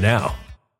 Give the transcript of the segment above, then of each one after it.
now.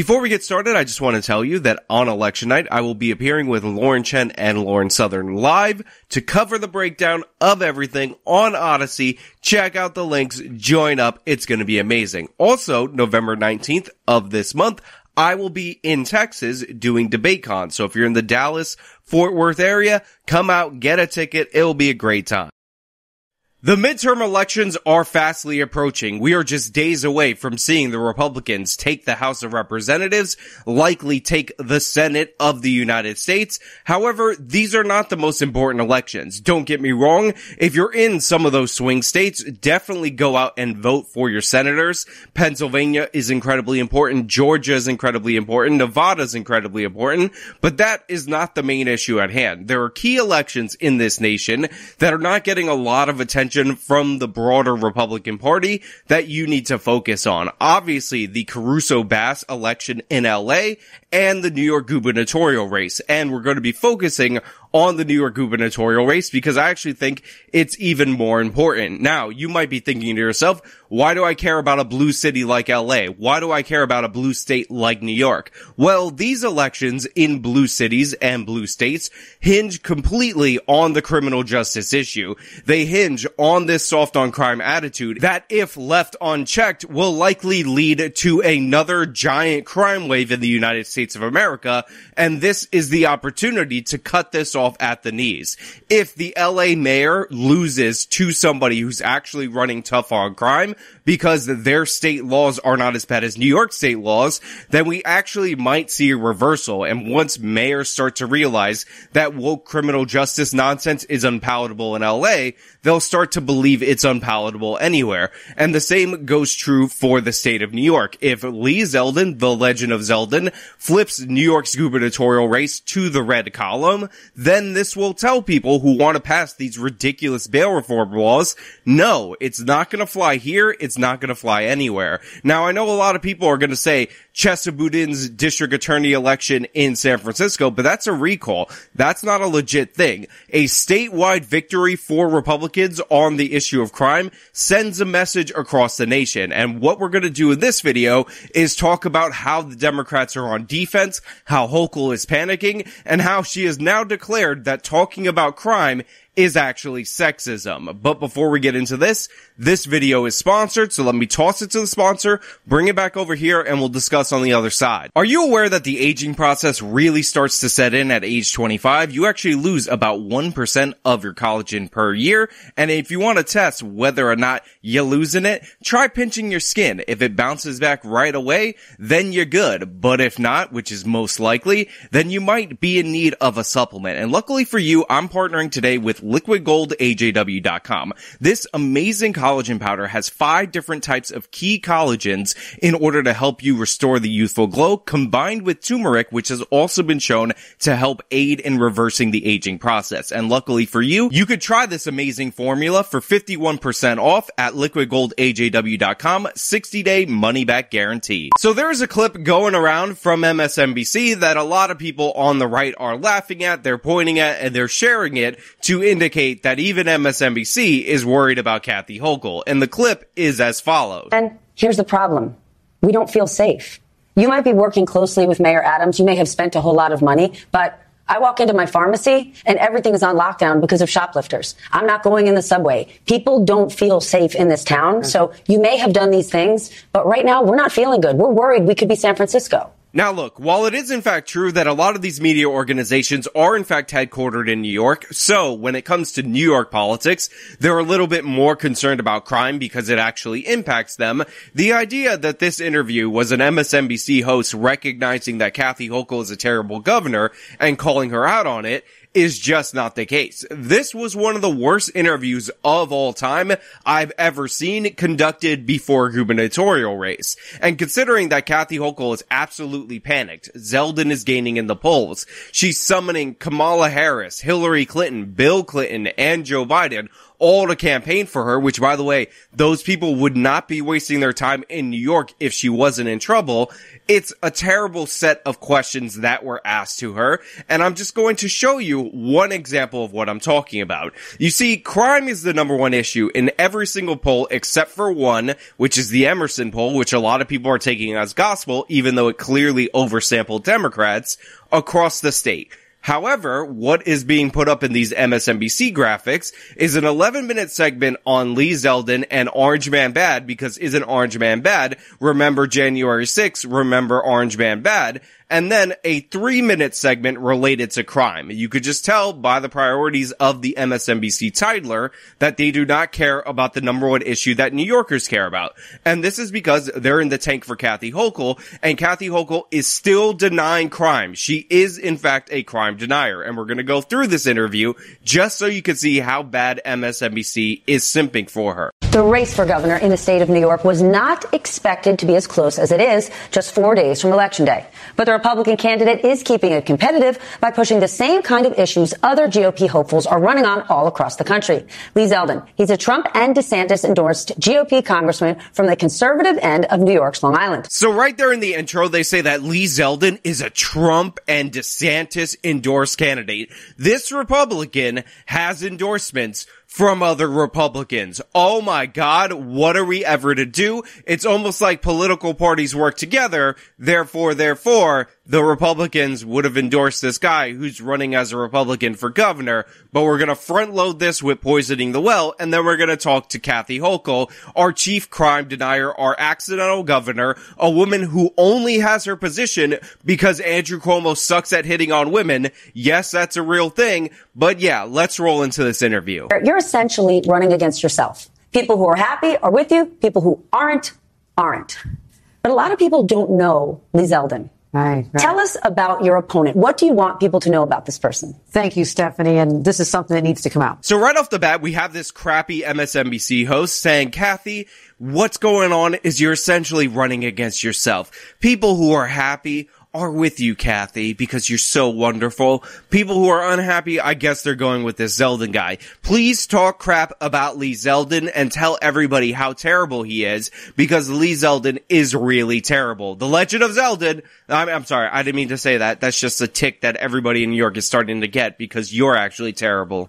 Before we get started, I just want to tell you that on election night, I will be appearing with Lauren Chen and Lauren Southern live to cover the breakdown of everything on Odysee. Check out the links, join up. It's going to be amazing. Also, November 19th of this month, I will be in Texas doing DebateCon. So if you're in the Dallas, Fort Worth area, come out, get a ticket. It'll be a great time. The midterm elections are fastly approaching. We are just days away from seeing the Republicans take the House of Representatives, likely take the Senate of the United States. However, these are not the most important elections. Don't get me wrong. If you're in some of those swing states, definitely go out and vote for your senators. Pennsylvania is incredibly important. Georgia is incredibly important. Nevada is incredibly important. But that is not the main issue at hand. There are key elections in this nation that are not getting a lot of attention from the broader Republican Party that you need to focus on. Obviously, the Caruso Bass election in LA and the New York gubernatorial race. And we're going to be focusing on the New York gubernatorial race because I actually think it's even more important. Now, you might be thinking to yourself, why do I care about a blue city like LA? Why do I care about a blue state like New York? Well, these elections in blue cities and blue states hinge completely on the criminal justice issue. They hinge on this soft on crime attitude that if left unchecked will likely lead to another giant crime wave in the United States of America. And this is the opportunity to cut this at the knees. If the LA mayor loses to somebody who's actually running tough on crime because their state laws are not as bad as New York state laws, then we actually might see a reversal. And once mayors start to realize that woke criminal justice nonsense is unpalatable in LA, they'll start to believe it's unpalatable anywhere. And the same goes true for the state of New York. If Lee Zeldin, the legend of Zeldin, flips New York's gubernatorial race to the red column, then this will tell people who want to pass these ridiculous bail reform laws, no, it's not going to fly here. It's not going to fly anywhere. Now, I know a lot of people are going to say Chesa Boudin's district attorney election in San Francisco, but that's a recall. That's not a legit thing. A statewide victory for Republicans on the issue of crime sends a message across the nation. And what we're going to do in this video is talk about how the Democrats are on defense, how Hochul is panicking, and how she has now declared that talking about crime is actually sexism. But before we get into this, this video is sponsored, so let me toss it to the sponsor, bring it back over here, and we'll discuss on the other side. Are you aware that the aging process really starts to set in at age 25? You actually lose about 1% of your collagen per year, and if you want to test whether or not you're losing it, try pinching your skin. If it bounces back right away, then you're good. But if not, which is most likely, then you might be in need of a supplement. And luckily for you, I'm partnering today with liquidgoldajw.com. This amazing collagen powder has five different types of key collagens in order to help you restore the youthful glow combined with turmeric, which has also been shown to help aid in reversing the aging process. And luckily for you, you could try this amazing formula for 51% off at liquidgoldajw.com 60 day money back guarantee. So there's a clip going around from MSNBC that a lot of people on the right are laughing at, they're pointing at, and they're sharing it to indicate that even MSNBC is worried about Kathy Hochul. And the clip is as follows. And here's the problem. We don't feel safe. You might be working closely with Mayor Adams. You may have spent a whole lot of money, but I walk into my pharmacy and everything is on lockdown because of shoplifters. I'm not going in the subway. People don't feel safe in this town. So you may have done these things, but right now we're not feeling good. We're worried we could be San Francisco. Now look, while it is in fact true that a lot of these media organizations are in fact headquartered in New York, so when it comes to New York politics, they're a little bit more concerned about crime because it actually impacts them. The idea that this interview was an MSNBC host recognizing that Kathy Hochul is a terrible governor and calling her out on it is just not the case. This was one of the worst interviews of all time I've ever seen conducted before a gubernatorial race. And considering that Kathy Hochul is absolutely panicked, Zeldin is gaining in the polls. She's summoning Kamala Harris, Hillary Clinton, Bill Clinton, and Joe Biden all to campaign for her, which by the way, those people would not be wasting their time in New York if she wasn't in trouble. It's a terrible set of questions that were asked to her, and I'm just going to show you one example of what I'm talking about. You see, crime is the number one issue in every single poll except for one, which is the Emerson poll, which a lot of people are taking as gospel, even though it clearly oversampled Democrats across the state. However, what is being put up in these MSNBC graphics is an 11 minute segment on Lee Zeldin and Orange Man Bad because isn't Orange Man Bad? Remember January 6th, remember Orange Man Bad and then a three minute segment related to crime. You could just tell by the priorities of the MSNBC titler that they do not care about the number one issue that New Yorkers care about. And this is because they're in the tank for Kathy Hochul and Kathy Hochul is still denying crime. She is in fact a crime denier. And we're going to go through this interview just so you can see how bad MSNBC is simping for her. The race for governor in the state of New York was not expected to be as close as it is just four days from Election Day. But the Republican candidate is keeping it competitive by pushing the same kind of issues other GOP hopefuls are running on all across the country. Lee Zeldin, he's a Trump and DeSantis endorsed GOP congressman from the conservative end of New York's Long Island. So right there in the intro, they say that Lee Zeldin is a Trump and DeSantis endorsed candidate. This Republican has endorsements from other Republicans. Oh my God, what are we ever to do? It's almost like political parties work together. Therefore, therefore, the Republicans would have endorsed this guy who's running as a Republican for governor, but we're gonna front load this with poisoning the well, and then we're gonna talk to Kathy Hochul, our chief crime denier, our accidental governor, a woman who only has her position because Andrew Cuomo sucks at hitting on women. Yes, that's a real thing, but yeah, let's roll into this interview. You're essentially running against yourself. People who are happy are with you, people who aren't, aren't. But a lot of people don't know Lee Zeldin. Right, right. Tell us about your opponent. What do you want people to know about this person? Thank you, Stephanie. And this is something that needs to come out. So right off the bat, we have this crappy MSNBC host saying, Kathy, what's going on is you're essentially running against yourself. People who are happy are with you, Kathy, because you're so wonderful. People who are unhappy, I guess they're going with this Zeldin guy. Please talk crap about Lee Zeldin and tell everybody how terrible he is, because Lee Zeldin is really terrible. The Legend of Zeldin, I'm, I'm sorry, I didn't mean to say that. That's just a tick that everybody in New York is starting to get because you're actually terrible.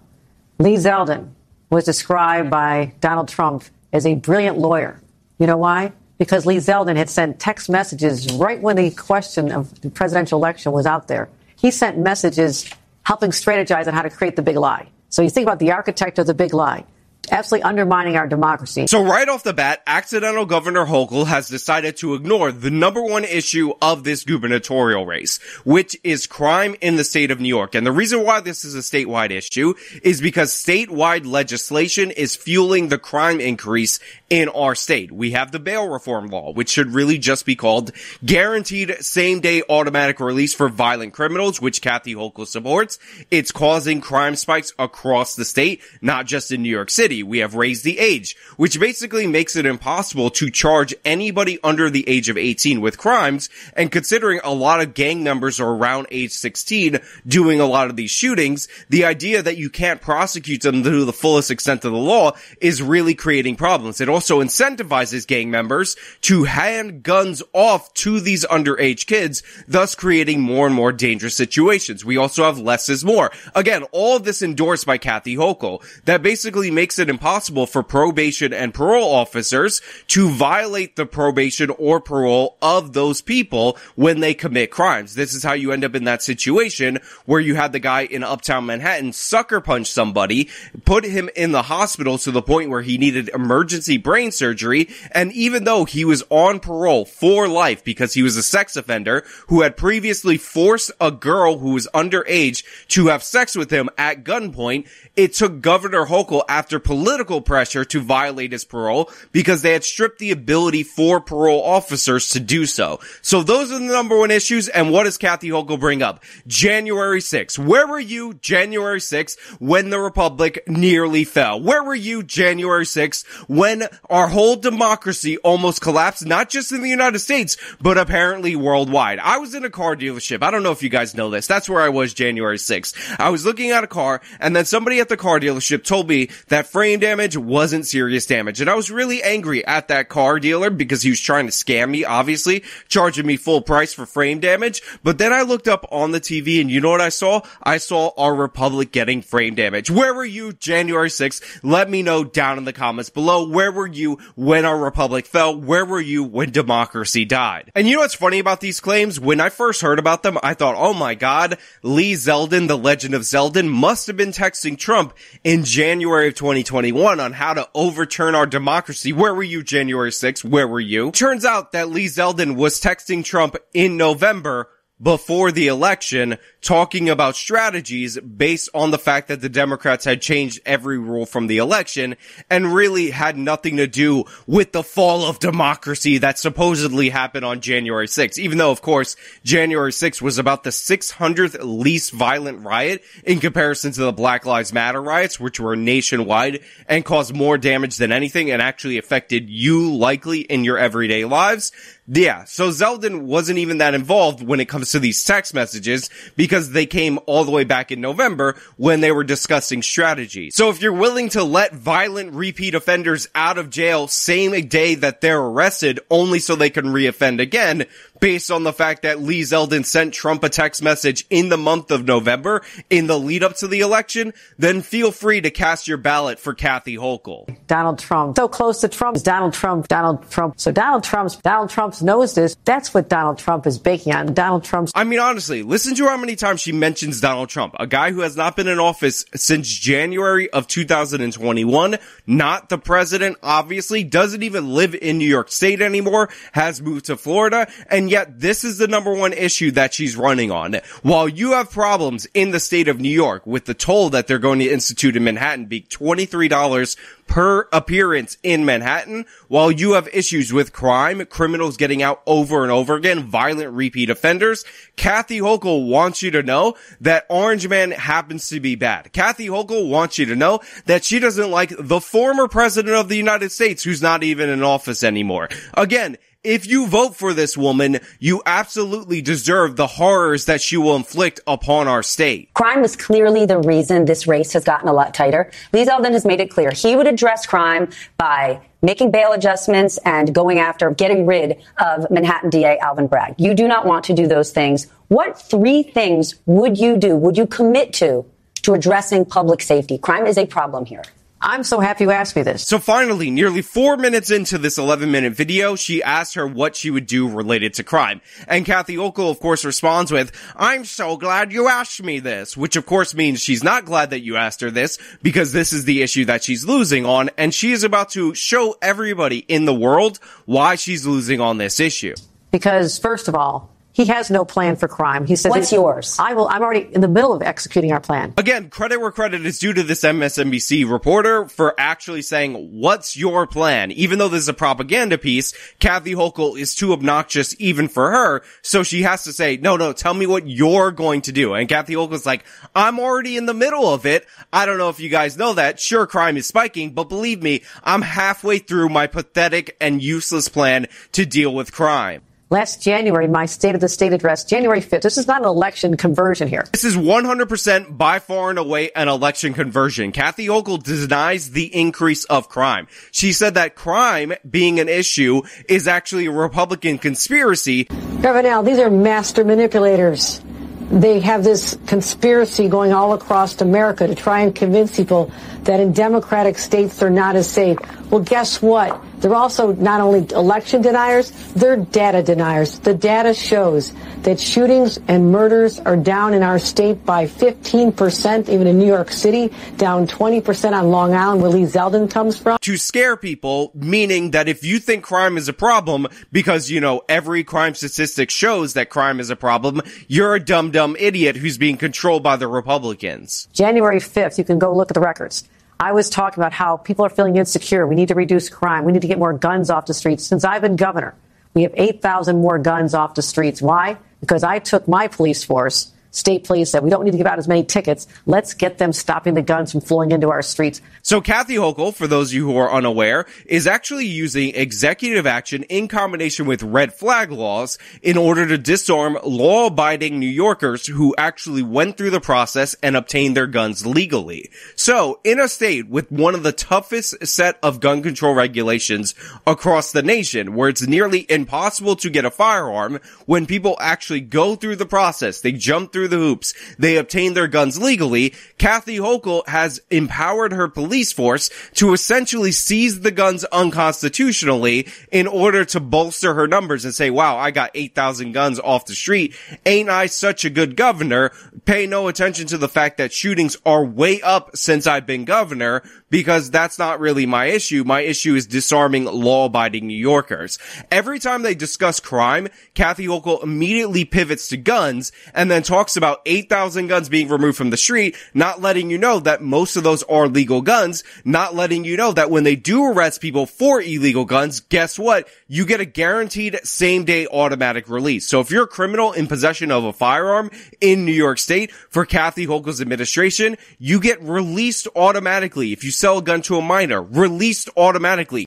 Lee Zeldin was described by Donald Trump as a brilliant lawyer. You know why? Because Lee Zeldin had sent text messages right when the question of the presidential election was out there. He sent messages helping strategize on how to create the big lie. So you think about the architect of the big lie absolutely undermining our democracy. So right off the bat, accidental Governor Hochul has decided to ignore the number one issue of this gubernatorial race, which is crime in the state of New York. And the reason why this is a statewide issue is because statewide legislation is fueling the crime increase in our state. We have the bail reform law, which should really just be called guaranteed same day automatic release for violent criminals, which Kathy Hochul supports. It's causing crime spikes across the state, not just in New York City. We have raised the age, which basically makes it impossible to charge anybody under the age of 18 with crimes. And considering a lot of gang members are around age 16 doing a lot of these shootings, the idea that you can't prosecute them to the fullest extent of the law is really creating problems. It also incentivizes gang members to hand guns off to these underage kids, thus creating more and more dangerous situations. We also have less is more. Again, all of this endorsed by Kathy Hochul that basically makes it impossible for probation and parole officers to violate the probation or parole of those people when they commit crimes. This is how you end up in that situation where you had the guy in uptown Manhattan sucker punch somebody, put him in the hospital to the point where he needed emergency brain surgery. And even though he was on parole for life because he was a sex offender who had previously forced a girl who was underage to have sex with him at gunpoint, it took Governor Hochul after political pressure to violate his parole because they had stripped the ability for parole officers to do so. So those are the number one issues. And what does Kathy Hochul bring up? January 6th. Where were you January 6th when the Republic nearly fell? Where were you January 6th when our whole democracy almost collapsed, not just in the United States, but apparently worldwide? I was in a car dealership. I don't know if you guys know this. That's where I was January 6th. I was looking at a car and then somebody at the car dealership told me that frame damage wasn't serious damage. And I was really angry at that car dealer because he was trying to scam me, obviously, charging me full price for frame damage. But then I looked up on the TV and you know what I saw? I saw our Republic getting frame damage. Where were you January 6th? Let me know down in the comments below. Where were you when our Republic fell? Where were you when democracy died? And you know what's funny about these claims? When I first heard about them, I thought, oh my god, Lee Zeldin, the legend of Zeldin, must have been texting Trump in January of 2021 on how to overturn our democracy. Where were you January 6th? Where were you? Turns out that Lee Zeldin was texting Trump in November before the election talking about strategies based on the fact that the Democrats had changed every rule from the election and really had nothing to do with the fall of democracy that supposedly happened on January 6th. Even though, of course, January 6th was about the 600th least violent riot in comparison to the Black Lives Matter riots, which were nationwide and caused more damage than anything and actually affected you likely in your everyday lives. Yeah, so Zeldin wasn't even that involved when it comes to these text messages because they came all the way back in November when they were discussing strategy. So if you're willing to let violent repeat offenders out of jail same day that they're arrested only so they can reoffend again, based on the fact that Lee Zeldin sent Trump a text message in the month of November in the lead up to the election, then feel free to cast your ballot for Kathy Hochul. Donald Trump, so close to Trump, Donald Trump, Donald Trump. So Donald Trump's, Donald Trump's knows this. That's what Donald Trump is baking on. Donald Trump's. I mean, honestly, listen to how many times she mentions Donald Trump, a guy who has not been in office since January of 2021, not the president, obviously, doesn't even live in New York State anymore, has moved to Florida, and yet this is the number one issue that she's running on. While you have problems in the state of New York with the toll that they're going to institute in Manhattan being $23 per appearance in Manhattan, while you have issues with crime, criminals getting out over and over again, violent repeat offenders, Kathy Hochul wants you to know that Orange Man happens to be bad. Kathy Hochul wants you to know that she doesn't like the former president of the United States who's not even in office anymore. Again, if you vote for this woman, you absolutely deserve the horrors that she will inflict upon our state. Crime was clearly the reason this race has gotten a lot tighter. Lee Zeldin has made it clear he would address crime by making bail adjustments and going after getting rid of Manhattan DA Alvin Bragg. You do not want to do those things. What three things would you do, would you commit to, to addressing public safety? Crime is a problem here. I'm so happy you asked me this. So finally, nearly four minutes into this 11 minute video, she asked her what she would do related to crime. And Kathy Hochul, of course, responds with, I'm so glad you asked me this, which of course means she's not glad that you asked her this because this is the issue that she's losing on. And she is about to show everybody in the world why she's losing on this issue. Because first of all, he has no plan for crime. He says, "What's yours?" I will. I'm already in the middle of executing our plan. Again, credit where credit is due to this MSNBC reporter for actually saying, "What's your plan?" Even though this is a propaganda piece, Kathy Hochul is too obnoxious even for her, so she has to say, "No, no, tell me what you're going to do." And Kathy Hochul's like, "I'm already in the middle of it. I don't know if you guys know that. Sure, crime is spiking, but believe me, I'm halfway through my pathetic and useless plan to deal with crime." Last January, my State of the State address, January 5th. This is not an election conversion here. This is 100% by far and away an election conversion. Kathy Hochul denies the increase of crime. She said that crime being an issue is actually a Republican conspiracy. Now, these are master manipulators. They have this conspiracy going all across America to try and convince people that in democratic states they're not as safe. Well, guess what? They're also not only election deniers, they're data deniers. The data shows that shootings and murders are down in our state by 15%, even in New York City, down 20% on Long Island, where Lee Zeldin comes from. To scare people, meaning that if you think crime is a problem, because, you know, every crime statistic shows that crime is a problem, you're a dumb, dumb idiot who's being controlled by the Republicans. January 5th, you can go look at the records. I was talking about how people are feeling insecure. We need to reduce crime. We need to get more guns off the streets. Since I've been governor, we have 8,000 more guns off the streets. Why? Because I took my police force state police said we don't need to give out as many tickets. Let's get them stopping the guns from flowing into our streets. So Kathy Hochul, for those of you who are unaware, is actually using executive action in combination with red flag laws in order to disarm law-abiding New Yorkers who actually went through the process and obtained their guns legally. So in a state with one of the toughest set of gun control regulations across the nation, where it's nearly impossible to get a firearm, when people actually go through the process, they jump through through the hoops. They obtained their guns legally. Kathy Hochul has empowered her police force to essentially seize the guns unconstitutionally in order to bolster her numbers and say, wow, I got 8,000 guns off the street. Ain't I such a good governor? Pay no attention to the fact that shootings are way up since I've been governor because that's not really my issue. My issue is disarming law-abiding New Yorkers. Every time they discuss crime, Kathy Hochul immediately pivots to guns and then talks about 8,000 guns being removed from the street, not letting you know that most of those are legal guns, not letting you know that when they do arrest people for illegal guns, guess what? You get a guaranteed same day automatic release. So if you're a criminal in possession of a firearm in New York State for Kathy Hochul's administration, you get released automatically. If you sell a gun to a minor, released automatically.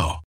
now.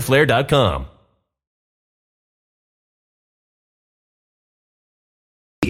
fighterflare.com.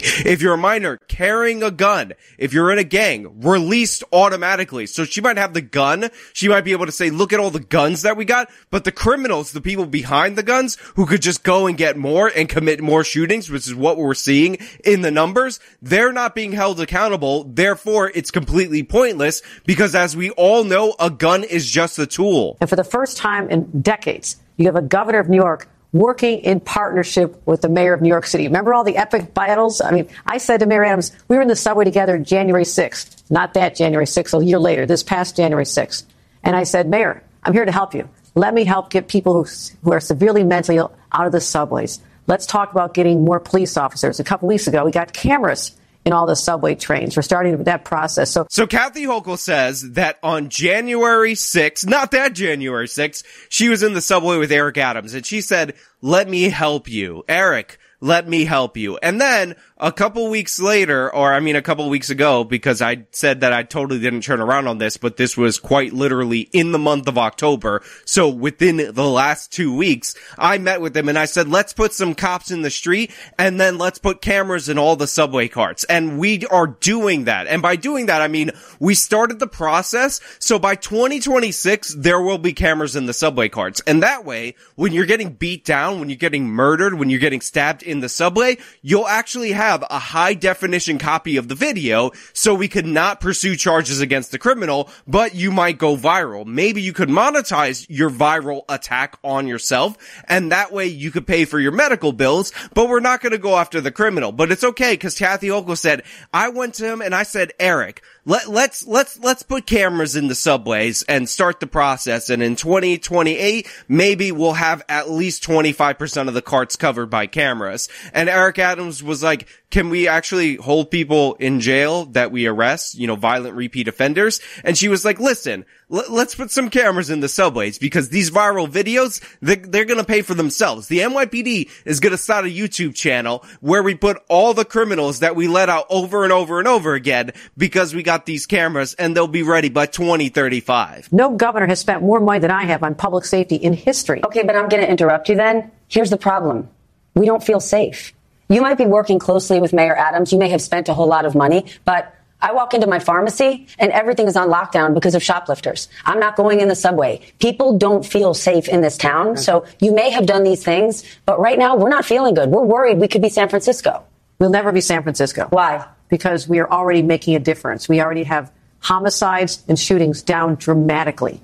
If you're a minor carrying a gun, if you're in a gang, released automatically. So she might have the gun. She might be able to say, look at all the guns that we got. But the criminals, the people behind the guns who could just go and get more and commit more shootings, which is what we're seeing in the numbers, they're not being held accountable. Therefore, it's completely pointless because as we all know, a gun is just a tool. And for the first time in decades, you have a governor of New York working in partnership with the mayor of New York City. Remember all the epic battles? I mean, I said to Mayor Adams, we were in the subway together January 6th, not that January 6th, a year later, this past January 6th. And I said, Mayor, I'm here to help you. Let me help get people who, who are severely mentally ill out of the subways. Let's talk about getting more police officers. A couple weeks ago, we got cameras in all the subway trains. We're starting that process. So, so Kathy Hochul says that on January 6th, not that January 6th, she was in the subway with Eric Adams and she said, let me help you. Eric, let me help you. And then a couple weeks later, or I mean a couple weeks ago, because I said that I totally didn't turn around on this, but this was quite literally in the month of October. So within the last two weeks, I met with them and I said, let's put some cops in the street and then let's put cameras in all the subway carts. And we are doing that. And by doing that, I mean, we started the process. So by 2026, there will be cameras in the subway carts. And that way, when you're getting beat down, when you're getting murdered, when you're getting stabbed in the subway, you'll actually have a high definition copy of the video so we could not pursue charges against the criminal, but you might go viral. Maybe you could monetize your viral attack on yourself and that way you could pay for your medical bills, but we're not going to go after the criminal. But it's okay because Kathy Hochul said, I went to him and I said, Eric, let, let's, let's, let's put cameras in the subways and start the process. And in 2028, maybe we'll have at least 25% of the carts covered by cameras. And Eric Adams was like, can we actually hold people in jail that we arrest, you know, violent repeat offenders? And she was like, listen, l- let's put some cameras in the subways because these viral videos, they're, they're going to pay for themselves. The NYPD is going to start a YouTube channel where we put all the criminals that we let out over and over and over again because we got these cameras and they'll be ready by 2035. No governor has spent more money than I have on public safety in history. Okay, but I'm going to interrupt you then. Here's the problem. We don't feel safe. You might be working closely with Mayor Adams. You may have spent a whole lot of money, but I walk into my pharmacy and everything is on lockdown because of shoplifters. I'm not going in the subway. People don't feel safe in this town. So you may have done these things, but right now we're not feeling good. We're worried we could be San Francisco. We'll never be San Francisco. Why? Because we are already making a difference. We already have homicides and shootings down dramatically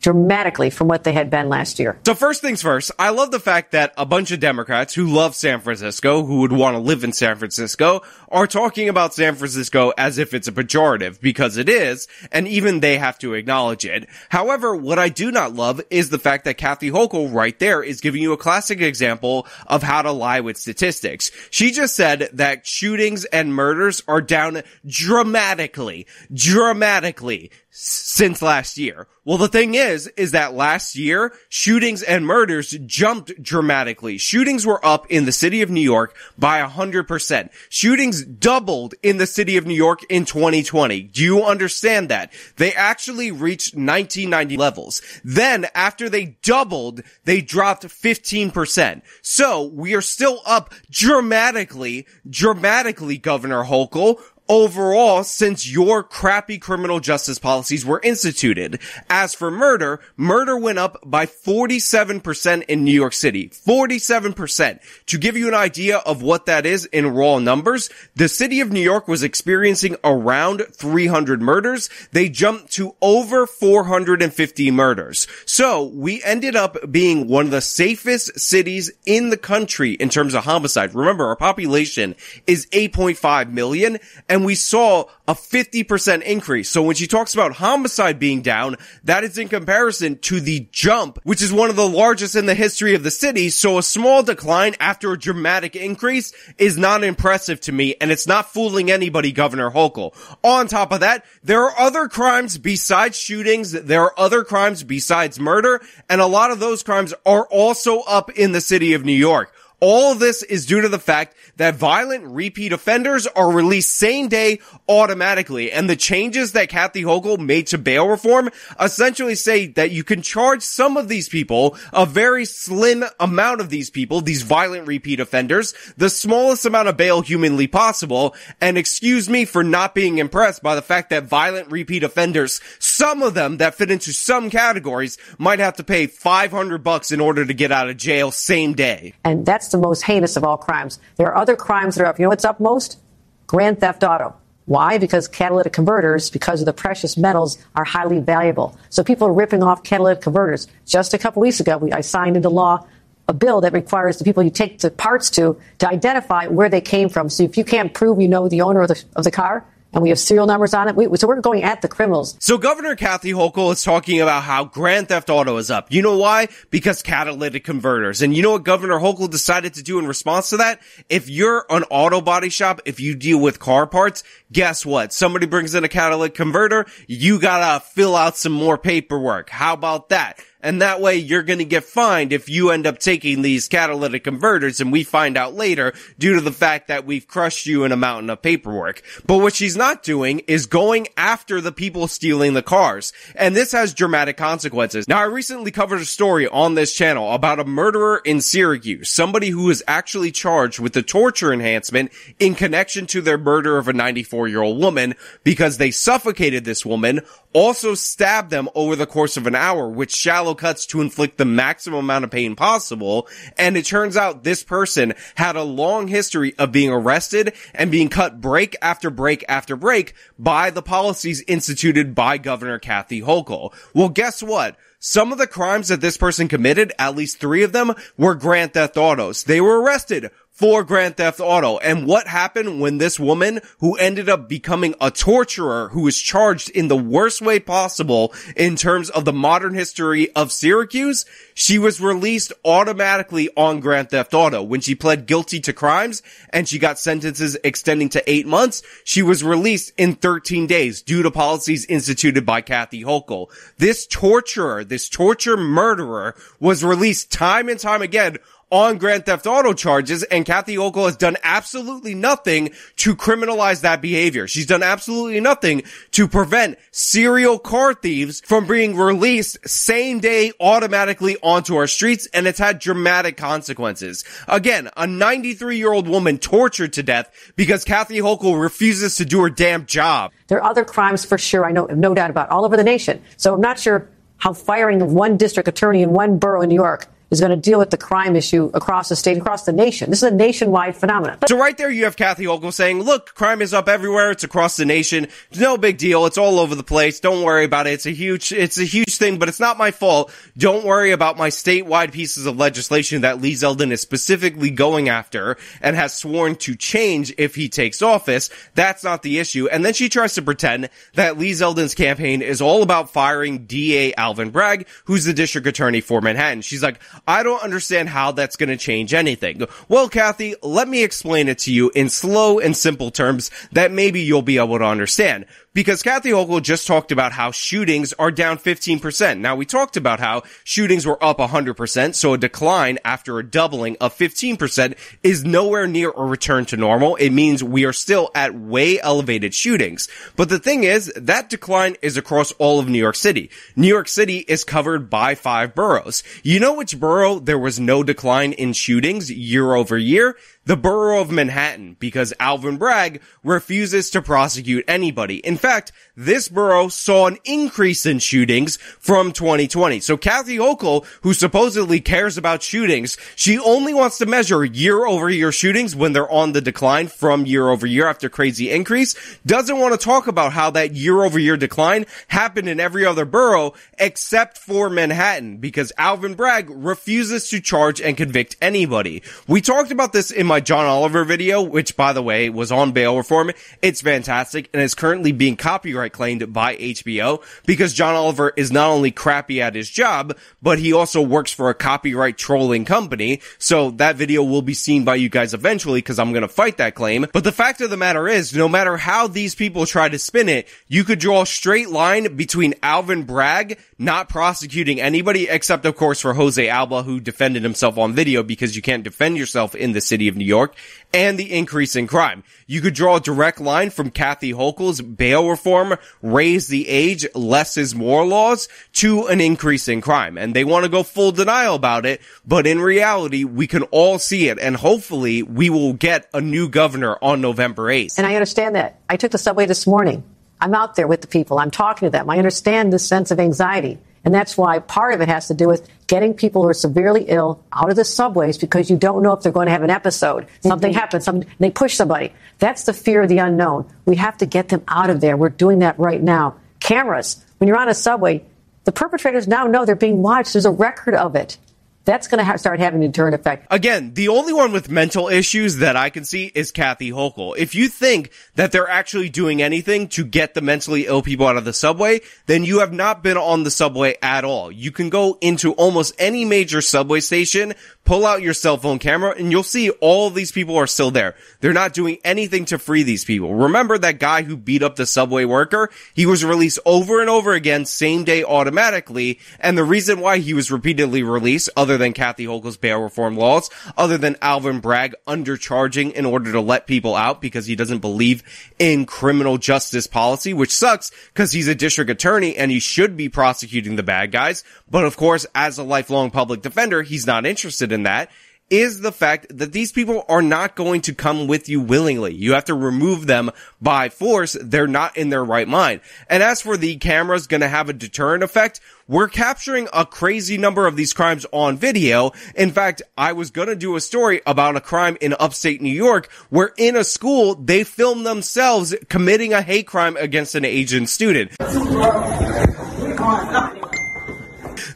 dramatically from what they had been last year. So first things first, I love the fact that a bunch of Democrats who love San Francisco, who would want to live in San Francisco, are talking about San Francisco as if it's a pejorative because it is, and even they have to acknowledge it. However, what I do not love is the fact that Kathy Hochul right there is giving you a classic example of how to lie with statistics. She just said that shootings and murders are down dramatically, dramatically since last year. Well, the thing is, is that last year, shootings and murders jumped dramatically. Shootings were up in the city of New York by hundred percent. Shootings doubled in the city of New York in 2020. Do you understand that? They actually reached 1990 levels. Then after they doubled, they dropped 15%. So we are still up dramatically, dramatically, Governor Hochul, overall since your crappy criminal justice policies were instituted. As for murder, murder went up by 47% in New York City. 47%. To give you an idea of what that is in raw numbers, the city of New York was experiencing around 300 murders. They jumped to over 450 murders. So we ended up being one of the safest cities in the country in terms of homicide. Remember, our population is 8.5 million and we saw a 50% increase. So when she talks about homicide being down, that is in comparison to the jump, which is one of the largest in the history of the city. So a small decline after a dramatic increase is not impressive to me and it's not fooling anybody, Governor Hochul. On top of that, there are other crimes besides shootings. There are other crimes besides murder and a lot of those crimes are also up in the city of New York. All this is due to the fact that violent repeat offenders are released same day automatically. And the changes that Kathy Hochul made to bail reform essentially say that you can charge some of these people, a very slim amount of these people, these violent repeat offenders, the smallest amount of bail humanly possible. And excuse me for not being impressed by the fact that violent repeat offenders, some of them that fit into some categories might have to pay 500 bucks in order to get out of jail same day. And that's the most heinous of all crimes. There are other crimes that are up. You know what's up most? Grand theft auto. Why? Because catalytic converters, because of the precious metals, are highly valuable. So people are ripping off catalytic converters. Just a couple weeks ago, we, I signed into law a bill that requires the people you take the parts to to identify where they came from. So if you can't prove you know the owner of the, of the car, and we have serial numbers on it. We, so we're going at the criminals. So Governor Kathy Hochul is talking about how Grand Theft Auto is up. You know why? Because catalytic converters. And you know what Governor Hochul decided to do in response to that? If you're an auto body shop, if you deal with car parts, guess what? Somebody brings in a catalytic converter, you gotta fill out some more paperwork. How about that? And that way you're going to get fined if you end up taking these catalytic converters and we find out later due to the fact that we've crushed you in a mountain of paperwork. But what she's not doing is going after the people stealing the cars. And this has dramatic consequences. Now I recently covered a story on this channel about a murderer in Syracuse, somebody who was actually charged with the torture enhancement in connection to their murder of a 94 year old woman because they suffocated this woman, also stabbed them over the course of an hour with shallow cuts to inflict the maximum amount of pain possible. And it turns out this person had a long history of being arrested and being cut break after break after break by the policies instituted by Governor Kathy Hochul. Well, guess what? Some of the crimes that this person committed, at least three of them, were Grand Theft Autos. They were arrested for Grand Theft Auto. And what happened when this woman who ended up becoming a torturer who was charged in the worst way possible in terms of the modern history of Syracuse, she was released automatically on Grand Theft Auto. When she pled guilty to crimes and she got sentences extending to eight months, she was released in 13 days due to policies instituted by Kathy Hochul. This torturer, this torture murderer was released time and time again on Grand Theft Auto charges and Kathy Hochul has done absolutely nothing to criminalize that behavior. She's done absolutely nothing to prevent serial car thieves from being released same day automatically onto our streets and it's had dramatic consequences. Again, a 93 year old woman tortured to death because Kathy Hochul refuses to do her damn job. There are other crimes for sure. I know, no doubt about all over the nation. So I'm not sure how firing of one district attorney in one borough in New York is going to deal with the crime issue across the state, across the nation. This is a nationwide phenomenon. So right there, you have Kathy Hochul saying, look, crime is up everywhere. It's across the nation. It's no big deal. It's all over the place. Don't worry about it. It's a huge, it's a huge thing, but it's not my fault. Don't worry about my statewide pieces of legislation that Lee Zeldin is specifically going after and has sworn to change if he takes office. That's not the issue. And then she tries to pretend that Lee Zeldin's campaign is all about firing DA Alvin Bragg, who's the district attorney for Manhattan. She's like, I don't understand how that's going to change anything. Well, Kathy, let me explain it to you in slow and simple terms that maybe you'll be able to understand because Kathy Hochul just talked about how shootings are down 15%. Now we talked about how shootings were up 100%, so a decline after a doubling of 15% is nowhere near a return to normal. It means we are still at way elevated shootings. But the thing is, that decline is across all of New York City. New York City is covered by five boroughs. You know which borough there was no decline in shootings year over year? The borough of Manhattan because Alvin Bragg refuses to prosecute anybody. In fact, this borough saw an increase in shootings from 2020. So Kathy Hochul, who supposedly cares about shootings, she only wants to measure year over year shootings when they're on the decline from year over year after crazy increase, doesn't want to talk about how that year over year decline happened in every other borough except for Manhattan because Alvin Bragg refuses to charge and convict anybody. We talked about this in my John Oliver video, which by the way was on bail reform. It's fantastic and is currently being copyright claimed by HBO because John Oliver is not only crappy at his job, but he also works for a copyright trolling company. So that video will be seen by you guys eventually because I'm going to fight that claim. But the fact of the matter is, no matter how these people try to spin it, you could draw a straight line between Alvin Bragg not prosecuting anybody except of course for Jose Alba who defended himself on video because you can't defend yourself in the city of New York and the increase in crime. You could draw a direct line from Kathy Hochul's bail reform, raise the age, less is more laws to an increase in crime. And they want to go full denial about it, but in reality, we can all see it and hopefully we will get a new governor on November 8th. And I understand that. I took the subway this morning. I'm out there with the people. I'm talking to them. I understand this sense of anxiety. And that's why part of it has to do with getting people who are severely ill out of the subways because you don't know if they're going to have an episode. Something mm-hmm. happens, some, they push somebody. That's the fear of the unknown. We have to get them out of there. We're doing that right now. Cameras. When you're on a subway, the perpetrators now know they're being watched. There's a record of it that's going to ha- start having a deterrent effect. Again, the only one with mental issues that I can see is Kathy Hochul. If you think that they're actually doing anything to get the mentally ill people out of the subway, then you have not been on the subway at all. You can go into almost any major subway station, pull out your cell phone camera, and you'll see all these people are still there. They're not doing anything to free these people. Remember that guy who beat up the subway worker? He was released over and over again, same day automatically, and the reason why he was repeatedly released, other than Kathy Hochul's bail reform laws, other than Alvin Bragg undercharging in order to let people out because he doesn't believe in criminal justice policy, which sucks because he's a district attorney and he should be prosecuting the bad guys. But of course, as a lifelong public defender, he's not interested in that is the fact that these people are not going to come with you willingly. You have to remove them by force. They're not in their right mind. And as for the cameras going to have a deterrent effect, we're capturing a crazy number of these crimes on video. In fact, I was going to do a story about a crime in upstate New York where in a school, they filmed themselves committing a hate crime against an Asian student.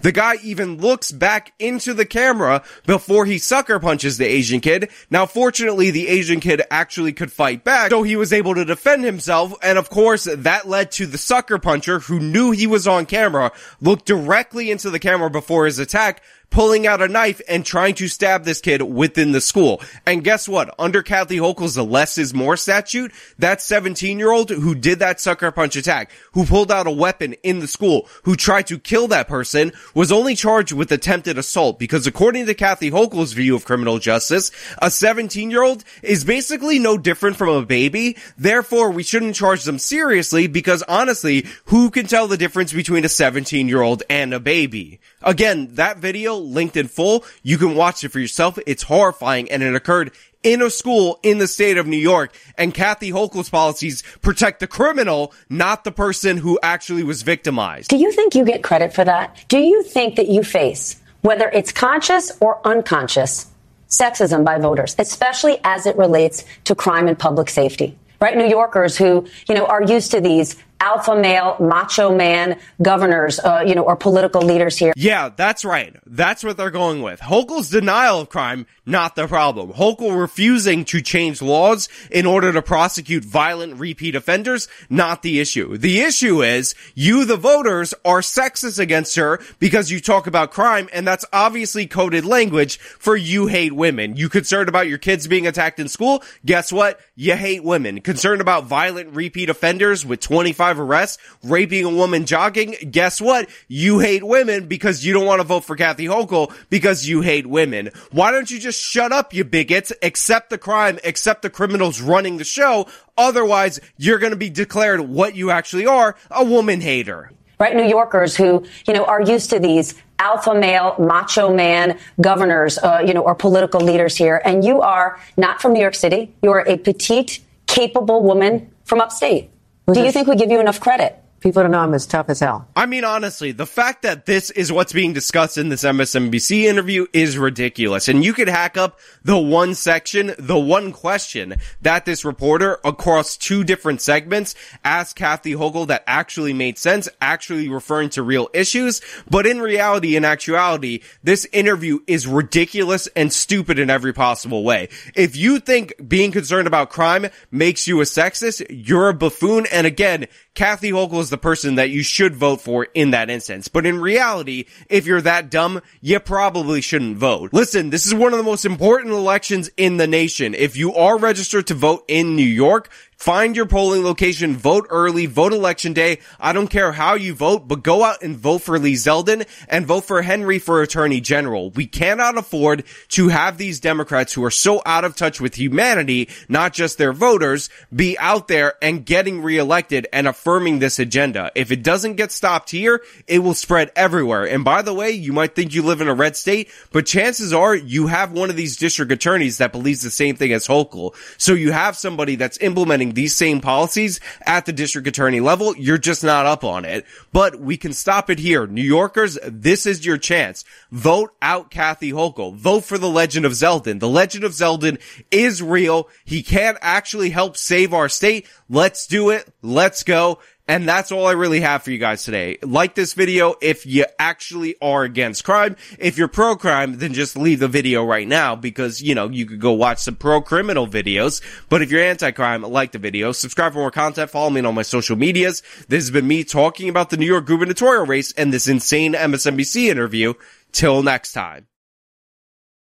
The guy even looks back into the camera before he sucker punches the Asian kid. Now, fortunately, the Asian kid actually could fight back, so he was able to defend himself. And of course, that led to the sucker puncher who knew he was on camera, looked directly into the camera before his attack, pulling out a knife and trying to stab this kid within the school. And guess what? Under Kathy Hochul's the less is more statute, that 17 year old who did that sucker punch attack, who pulled out a weapon in the school, who tried to kill that person, was only charged with attempted assault because according to Kathy Hochul's view of criminal justice, a 17 year old is basically no different from a baby. Therefore, we shouldn't charge them seriously because honestly, who can tell the difference between a 17 year old and a baby? Again, that video linked in full. You can watch it for yourself. It's horrifying and it occurred in a school in the state of New York and Kathy Hochul's policies protect the criminal, not the person who actually was victimized. Do you think you get credit for that? Do you think that you face, whether it's conscious or unconscious, sexism by voters, especially as it relates to crime and public safety? Right? New Yorkers who, you know, are used to these alpha male, macho man governors, uh, you know, or political leaders here. Yeah, that's right. That's what they're going with. Hochul's denial of crime, not the problem. Hochul refusing to change laws in order to prosecute violent repeat offenders, not the issue. The issue is you, the voters, are sexist against her because you talk about crime, and that's obviously coded language for you hate women. You concerned about your kids being attacked in school? Guess what? You hate women. Concerned about violent repeat offenders with 25 arrests, raping a woman jogging. Guess what? You hate women because you don't want to vote for Kathy Hochul because you hate women. Why don't you just shut up, you bigots? Accept the crime, accept the criminals running the show. Otherwise, you're going to be declared what you actually are, a woman hater. Right? New Yorkers who, you know, are used to these alpha male, macho man governors, uh, you know, or political leaders here. And you are not from New York City. You are a petite, capable woman from upstate. Do you think we give you enough credit? People don't know I'm as tough as hell. I mean, honestly, the fact that this is what's being discussed in this MSNBC interview is ridiculous. And you could hack up the one section, the one question that this reporter across two different segments asked Kathy Hochul that actually made sense, actually referring to real issues. But in reality, in actuality, this interview is ridiculous and stupid in every possible way. If you think being concerned about crime makes you a sexist, you're a buffoon. And again, Kathy Hochul is the person that you should vote for in that instance. But in reality, if you're that dumb, you probably shouldn't vote. Listen, this is one of the most important elections in the nation. If you are registered to vote in New York, Find your polling location, vote early, vote election day. I don't care how you vote, but go out and vote for Lee Zeldin and vote for Henry for Attorney General. We cannot afford to have these Democrats who are so out of touch with humanity, not just their voters, be out there and getting reelected and affirming this agenda. If it doesn't get stopped here, it will spread everywhere. And by the way, you might think you live in a red state, but chances are you have one of these district attorneys that believes the same thing as Hochul. So you have somebody that's implementing these same policies at the district attorney level. You're just not up on it, but we can stop it here. New Yorkers, this is your chance. Vote out Kathy Hochul. Vote for the legend of Zeldin. The legend of Zeldin is real. He can actually help save our state. Let's do it. Let's go. And that's all I really have for you guys today. Like this video if you actually are against crime. If you're pro crime, then just leave the video right now because, you know, you could go watch some pro criminal videos. But if you're anti crime, like the video. Subscribe for more content. Follow me on all my social medias. This has been me talking about the New York gubernatorial race and this insane MSNBC interview. Till next time.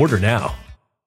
Order now.